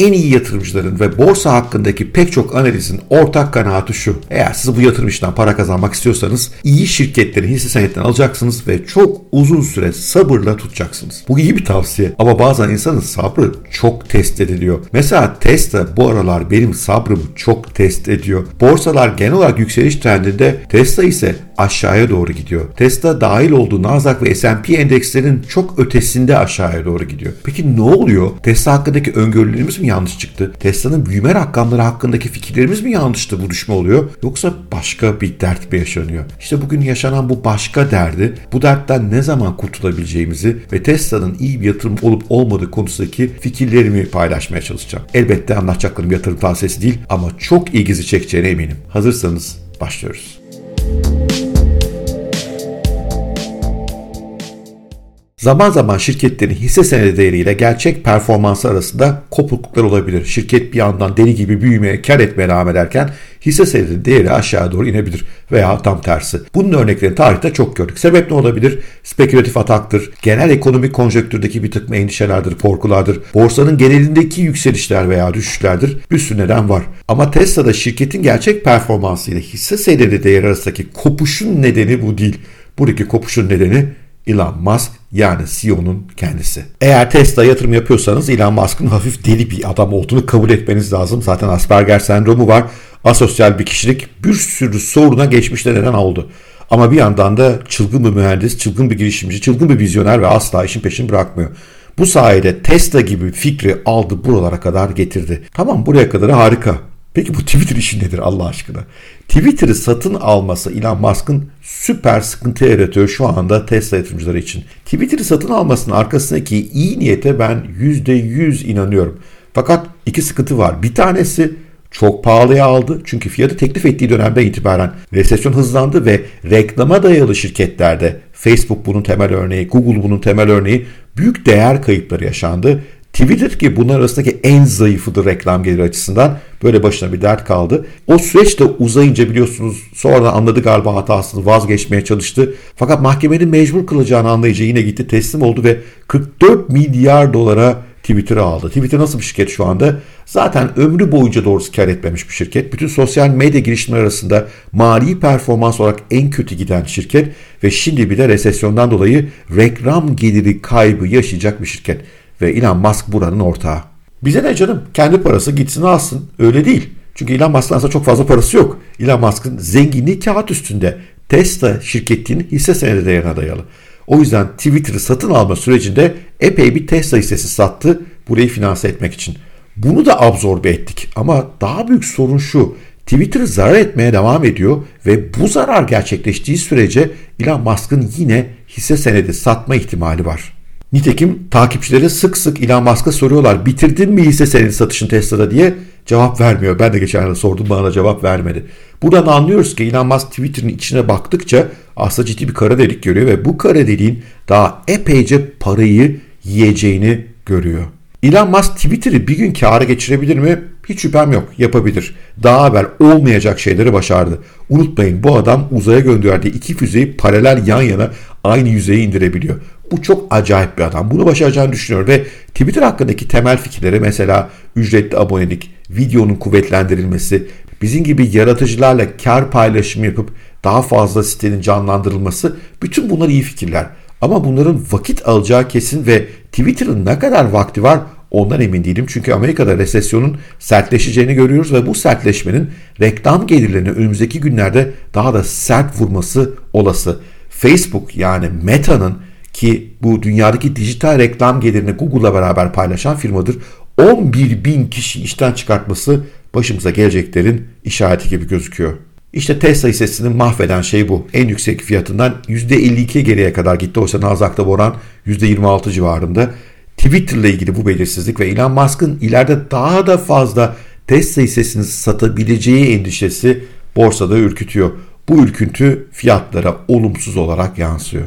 en iyi yatırımcıların ve borsa hakkındaki pek çok analizin ortak kanaati şu. Eğer siz bu yatırım işinden para kazanmak istiyorsanız iyi şirketleri hisse senetlerini alacaksınız ve çok uzun süre sabırla tutacaksınız. Bu iyi bir tavsiye ama bazen insanın sabrı çok test ediliyor. Mesela Tesla bu aralar benim sabrımı çok test ediyor. Borsalar genel olarak yükseliş trendinde Tesla ise aşağıya doğru gidiyor. Tesla dahil olduğu Nasdaq ve S&P endekslerin çok ötesinde aşağıya doğru gidiyor. Peki ne oluyor? Tesla hakkındaki öngörülerimiz mi yanlış çıktı? Tesla'nın büyüme rakamları hakkındaki fikirlerimiz mi yanlıştı bu düşme oluyor? Yoksa başka bir dert mi yaşanıyor? İşte bugün yaşanan bu başka derdi, bu dertten ne zaman kurtulabileceğimizi ve Tesla'nın iyi bir yatırım olup olmadığı konusundaki fikirlerimi paylaşmaya çalışacağım. Elbette anlatacaklarım yatırım tavsiyesi değil ama çok ilginizi çekeceğine eminim. Hazırsanız başlıyoruz. Zaman zaman şirketlerin hisse senedi değeriyle gerçek performansı arasında kopukluklar olabilir. Şirket bir yandan deli gibi büyümeye, kar etmeye devam ederken hisse senedi değeri aşağı doğru inebilir veya tam tersi. Bunun örneklerini tarihte çok gördük. Sebep ne olabilir? Spekülatif ataktır, genel ekonomik konjonktürdeki bir takım endişelerdir, korkulardır, borsanın genelindeki yükselişler veya düşüşlerdir. Bir sürü neden var. Ama Tesla'da şirketin gerçek performansı ile hisse senedi değeri arasındaki kopuşun nedeni bu değil. Buradaki kopuşun nedeni Elon Musk yani CEO'nun kendisi. Eğer Tesla yatırım yapıyorsanız Elon Musk'ın hafif deli bir adam olduğunu kabul etmeniz lazım. Zaten Asperger sendromu var. Asosyal bir kişilik bir sürü soruna geçmişte neden oldu. Ama bir yandan da çılgın bir mühendis, çılgın bir girişimci, çılgın bir vizyoner ve asla işin peşini bırakmıyor. Bu sayede Tesla gibi fikri aldı buralara kadar getirdi. Tamam buraya kadar harika. Peki bu Twitter işi nedir Allah aşkına? Twitter'ı satın alması Elon Musk'ın süper sıkıntı yaratıyor şu anda Tesla yatırımcıları için. Twitter'ı satın almasının arkasındaki iyi niyete ben %100 inanıyorum. Fakat iki sıkıntı var. Bir tanesi çok pahalıya aldı. Çünkü fiyatı teklif ettiği dönemden itibaren resesyon hızlandı ve reklama dayalı şirketlerde Facebook bunun temel örneği, Google bunun temel örneği büyük değer kayıpları yaşandı Twitter ki bunlar arasındaki en zayıfıdır reklam geliri açısından. Böyle başına bir dert kaldı. O süreç de uzayınca biliyorsunuz sonradan anladı galiba hatasını vazgeçmeye çalıştı. Fakat mahkemenin mecbur kılacağını anlayınca yine gitti teslim oldu ve 44 milyar dolara Twitter'ı aldı. Twitter nasıl bir şirket şu anda? Zaten ömrü boyunca doğrusu kar etmemiş bir şirket. Bütün sosyal medya girişimleri arasında mali performans olarak en kötü giden şirket ve şimdi bir de resesyondan dolayı reklam geliri kaybı yaşayacak bir şirket. Ve Elon Musk buranın ortağı. Bize ne canım kendi parası gitsin alsın öyle değil. Çünkü Elon Musk'ın aslında çok fazla parası yok. Elon Musk'ın zenginliği kağıt üstünde. Tesla şirketinin hisse senedi değerine dayalı. O yüzden Twitter'ı satın alma sürecinde epey bir Tesla hissesi sattı burayı finanse etmek için. Bunu da absorbe ettik ama daha büyük sorun şu. Twitter zarar etmeye devam ediyor ve bu zarar gerçekleştiği sürece Elon Musk'ın yine hisse senedi satma ihtimali var. Nitekim takipçileri sık sık Elon Musk'a soruyorlar bitirdin mi hisse senedi satışın Tesla'da diye cevap vermiyor. Ben de geçen yıl sordum bana da cevap vermedi. Buradan anlıyoruz ki Elon Musk Twitter'ın içine baktıkça aslında ciddi bir kara delik görüyor ve bu kara deliğin daha epeyce parayı yiyeceğini görüyor. Elon Musk Twitter'ı bir gün kâra geçirebilir mi? Hiç şüphem yok. Yapabilir. Daha evvel olmayacak şeyleri başardı. Unutmayın bu adam uzaya gönderdiği iki füzeyi paralel yan yana aynı yüzeye indirebiliyor. Bu çok acayip bir adam. Bunu başaracağını düşünüyor ve Twitter hakkındaki temel fikirleri mesela ücretli abonelik, videonun kuvvetlendirilmesi, bizim gibi yaratıcılarla kar paylaşımı yapıp daha fazla sitenin canlandırılması bütün bunlar iyi fikirler. Ama bunların vakit alacağı kesin ve Twitter'ın ne kadar vakti var ondan emin değilim. Çünkü Amerika'da resesyonun sertleşeceğini görüyoruz ve bu sertleşmenin reklam gelirlerini önümüzdeki günlerde daha da sert vurması olası. Facebook yani Meta'nın ki bu dünyadaki dijital reklam gelirini Google'la beraber paylaşan firmadır. 11 bin kişi işten çıkartması başımıza geleceklerin işareti gibi gözüküyor. İşte Tesla hissesini mahveden şey bu. En yüksek fiyatından %52 geriye kadar gitti. Oysa Nasdaq'ta bu oran %26 civarında. Twitter ile ilgili bu belirsizlik ve Elon Musk'ın ileride daha da fazla Tesla hissesini satabileceği endişesi borsada ürkütüyor. Bu ürküntü fiyatlara olumsuz olarak yansıyor.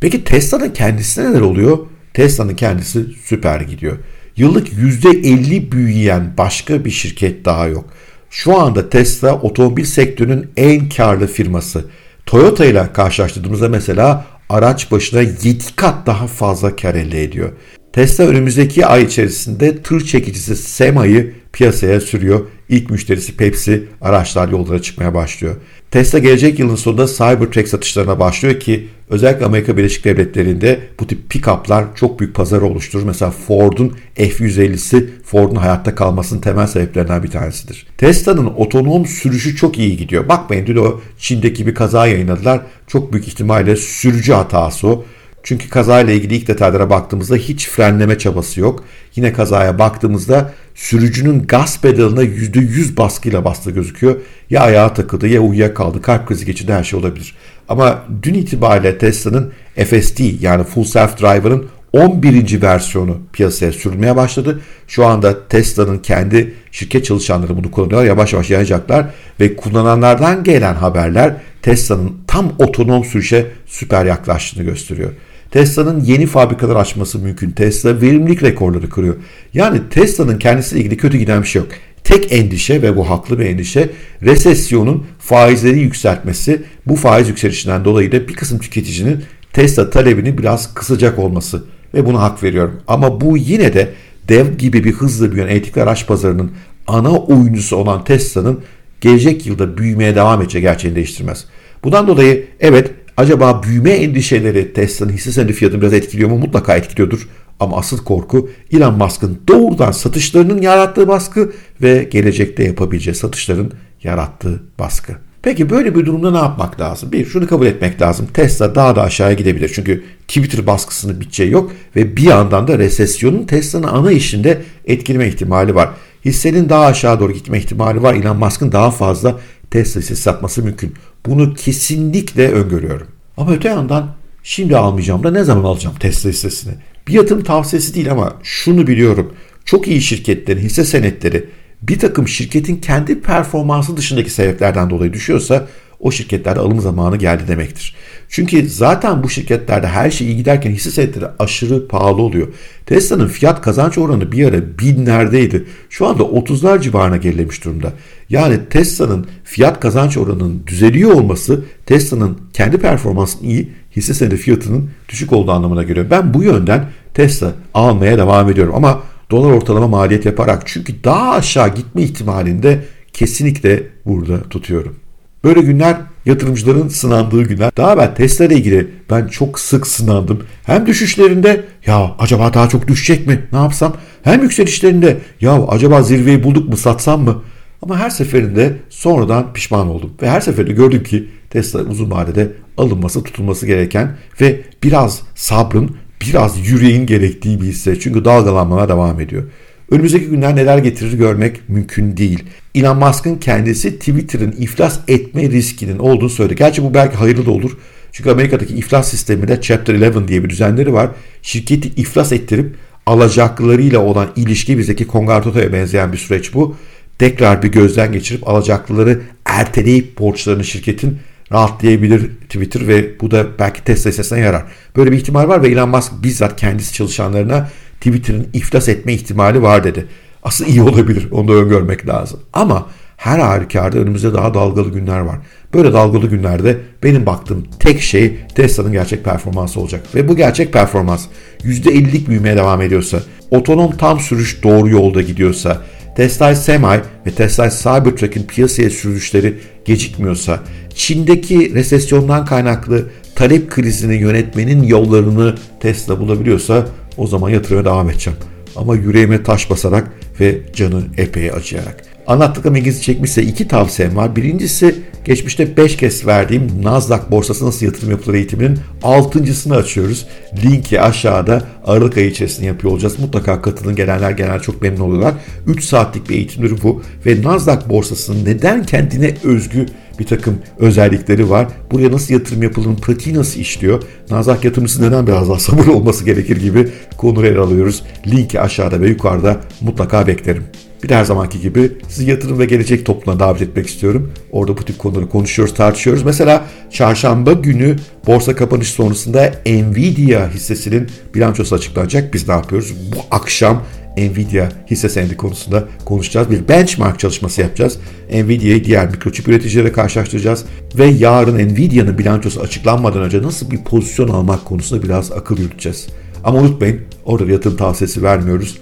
Peki Tesla'nın kendisine neler oluyor? Tesla'nın kendisi süper gidiyor. Yıllık %50 büyüyen başka bir şirket daha yok. Şu anda Tesla otomobil sektörünün en karlı firması. Toyota ile karşılaştırdığımızda mesela araç başına 7 kat daha fazla kar elde ediyor. Tesla önümüzdeki ay içerisinde tır çekicisi Sema'yı piyasaya sürüyor. İlk müşterisi Pepsi araçlar yollara çıkmaya başlıyor. Tesla gelecek yılın sonunda Cybertruck satışlarına başlıyor ki özellikle Amerika Birleşik Devletleri'nde bu tip pick-up'lar çok büyük pazar oluşturur. Mesela Ford'un F-150'si Ford'un hayatta kalmasının temel sebeplerinden bir tanesidir. Tesla'nın otonom sürüşü çok iyi gidiyor. Bakmayın dün o Çin'deki bir kaza yayınladılar. Çok büyük ihtimalle sürücü hatası o. Çünkü kazayla ilgili ilk detaylara baktığımızda hiç frenleme çabası yok. Yine kazaya baktığımızda sürücünün gaz pedalına %100 baskıyla bastığı gözüküyor. Ya ayağa takıldı ya uyuyakaldı, kalp krizi geçirdi her şey olabilir. Ama dün itibariyle Tesla'nın FSD yani Full Self Driver'ın 11. versiyonu piyasaya sürülmeye başladı. Şu anda Tesla'nın kendi şirket çalışanları bunu kullanıyor. Yavaş yavaş yayacaklar ve kullananlardan gelen haberler Tesla'nın tam otonom sürüşe süper yaklaştığını gösteriyor. Tesla'nın yeni fabrikalar açması mümkün. Tesla verimlilik rekorları kırıyor. Yani Tesla'nın kendisiyle ilgili kötü giden bir şey yok. Tek endişe ve bu haklı bir endişe resesyonun faizleri yükseltmesi. Bu faiz yükselişinden dolayı da bir kısım tüketicinin Tesla talebini biraz kısacak olması ve buna hak veriyorum. Ama bu yine de dev gibi bir hızlı büyüyen elektrikli araç pazarının ana oyuncusu olan Tesla'nın gelecek yılda büyümeye devam edeceği gerçeğini değiştirmez. Bundan dolayı evet acaba büyüme endişeleri Tesla'nın hisse senedi fiyatını biraz etkiliyor mu? Mutlaka etkiliyordur. Ama asıl korku Elon Musk'ın doğrudan satışlarının yarattığı baskı ve gelecekte yapabileceği satışların yarattığı baskı. Peki böyle bir durumda ne yapmak lazım? Bir, şunu kabul etmek lazım. Tesla daha da aşağıya gidebilir. Çünkü Twitter baskısının biteceği yok ve bir yandan da resesyonun Tesla'nın ana işinde etkileme ihtimali var. Hissenin daha aşağı doğru gitme ihtimali var. Elon Musk'ın daha fazla Tesla hissesi satması mümkün. Bunu kesinlikle öngörüyorum. Ama öte yandan şimdi almayacağım da ne zaman alacağım Tesla hissesini? Bir yatırım tavsiyesi değil ama şunu biliyorum. Çok iyi şirketlerin hisse senetleri bir takım şirketin kendi performansı dışındaki sebeplerden dolayı düşüyorsa o şirketlerde alım zamanı geldi demektir. Çünkü zaten bu şirketlerde her şey iyi giderken hisse senetleri aşırı pahalı oluyor. Tesla'nın fiyat kazanç oranı bir ara binlerdeydi. Şu anda 30'lar civarına gerilemiş durumda. Yani Tesla'nın fiyat kazanç oranının düzeliyor olması Tesla'nın kendi performansının iyi, hisse senedi fiyatının düşük olduğu anlamına geliyor. Ben bu yönden Tesla almaya devam ediyorum ama dolar ortalama maliyet yaparak çünkü daha aşağı gitme ihtimalinde kesinlikle burada tutuyorum. Böyle günler yatırımcıların sınandığı günler. Daha ben Tesla ile ilgili ben çok sık sınandım. Hem düşüşlerinde ya acaba daha çok düşecek mi ne yapsam? Hem yükselişlerinde ya acaba zirveyi bulduk mu satsam mı? Ama her seferinde sonradan pişman oldum. Ve her seferinde gördüm ki Tesla uzun vadede alınması tutulması gereken ve biraz sabrın biraz yüreğin gerektiği bir hisse. Çünkü dalgalanmana devam ediyor. Önümüzdeki günler neler getirir görmek mümkün değil. Elon Musk'ın kendisi Twitter'ın iflas etme riskinin olduğunu söyledi. Gerçi bu belki hayırlı da olur. Çünkü Amerika'daki iflas sisteminde Chapter 11 diye bir düzenleri var. Şirketi iflas ettirip alacaklılarıyla olan ilişki bizdeki kongartotoya benzeyen bir süreç bu. Tekrar bir gözden geçirip alacaklıları erteleyip borçlarını şirketin rahatlayabilir Twitter ve bu da belki Tesla hissesine yarar. Böyle bir ihtimal var ve Elon Musk bizzat kendisi çalışanlarına Twitter'ın iflas etme ihtimali var dedi. Aslında iyi olabilir. Onu da öngörmek lazım. Ama her halükarda önümüzde daha dalgalı günler var. Böyle dalgalı günlerde benim baktığım tek şey Tesla'nın gerçek performansı olacak. Ve bu gerçek performans %50'lik büyümeye devam ediyorsa, otonom tam sürüş doğru yolda gidiyorsa, Tesla Semi ve Tesla Cybertruck'in piyasaya sürüşleri gecikmiyorsa, Çin'deki resesyondan kaynaklı talep krizini yönetmenin yollarını Tesla bulabiliyorsa o zaman yatırıma devam edeceğim. Ama yüreğime taş basarak ve canı epey acıyarak. Anlattıklarım ilginizi çekmişse iki tavsiyem var. Birincisi geçmişte 5 kez verdiğim Nasdaq borsası nasıl yatırım yapılır eğitiminin 6.sını açıyoruz. Linki aşağıda Aralık ayı içerisinde yapıyor olacağız. Mutlaka katılın gelenler genel çok memnun oluyorlar. 3 saatlik bir eğitimdir bu ve Nasdaq borsasının neden kendine özgü bir takım özellikleri var. Buraya nasıl yatırım yapılır, pratiği nasıl işliyor, Nasdaq yatırımcısı neden biraz daha sabırlı olması gerekir gibi konuları ele alıyoruz. Linki aşağıda ve yukarıda mutlaka beklerim. Bir her zamanki gibi sizi yatırım ve gelecek topluluğuna davet etmek istiyorum. Orada bu tip konuları konuşuyoruz, tartışıyoruz. Mesela çarşamba günü borsa kapanış sonrasında Nvidia hissesinin bilançosu açıklanacak. Biz ne yapıyoruz? Bu akşam Nvidia hisse senedi konusunda konuşacağız. Bir benchmark çalışması yapacağız. Nvidia'yı diğer mikroçip üreticilere karşılaştıracağız. Ve yarın Nvidia'nın bilançosu açıklanmadan önce nasıl bir pozisyon almak konusunda biraz akıl yürüteceğiz. Ama unutmayın orada yatırım tavsiyesi vermiyoruz.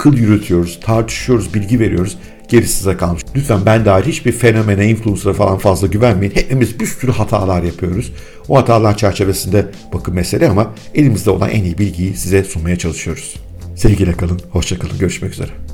Akıl yürütüyoruz, tartışıyoruz, bilgi veriyoruz. Gerisi size kalmış. Lütfen ben dahil hiçbir fenomene, influencer'a falan fazla güvenmeyin. Hepimiz bir sürü hatalar yapıyoruz. O hatalar çerçevesinde bakın mesele ama elimizde olan en iyi bilgiyi size sunmaya çalışıyoruz. Sevgiyle kalın, hoşça kalın, görüşmek üzere.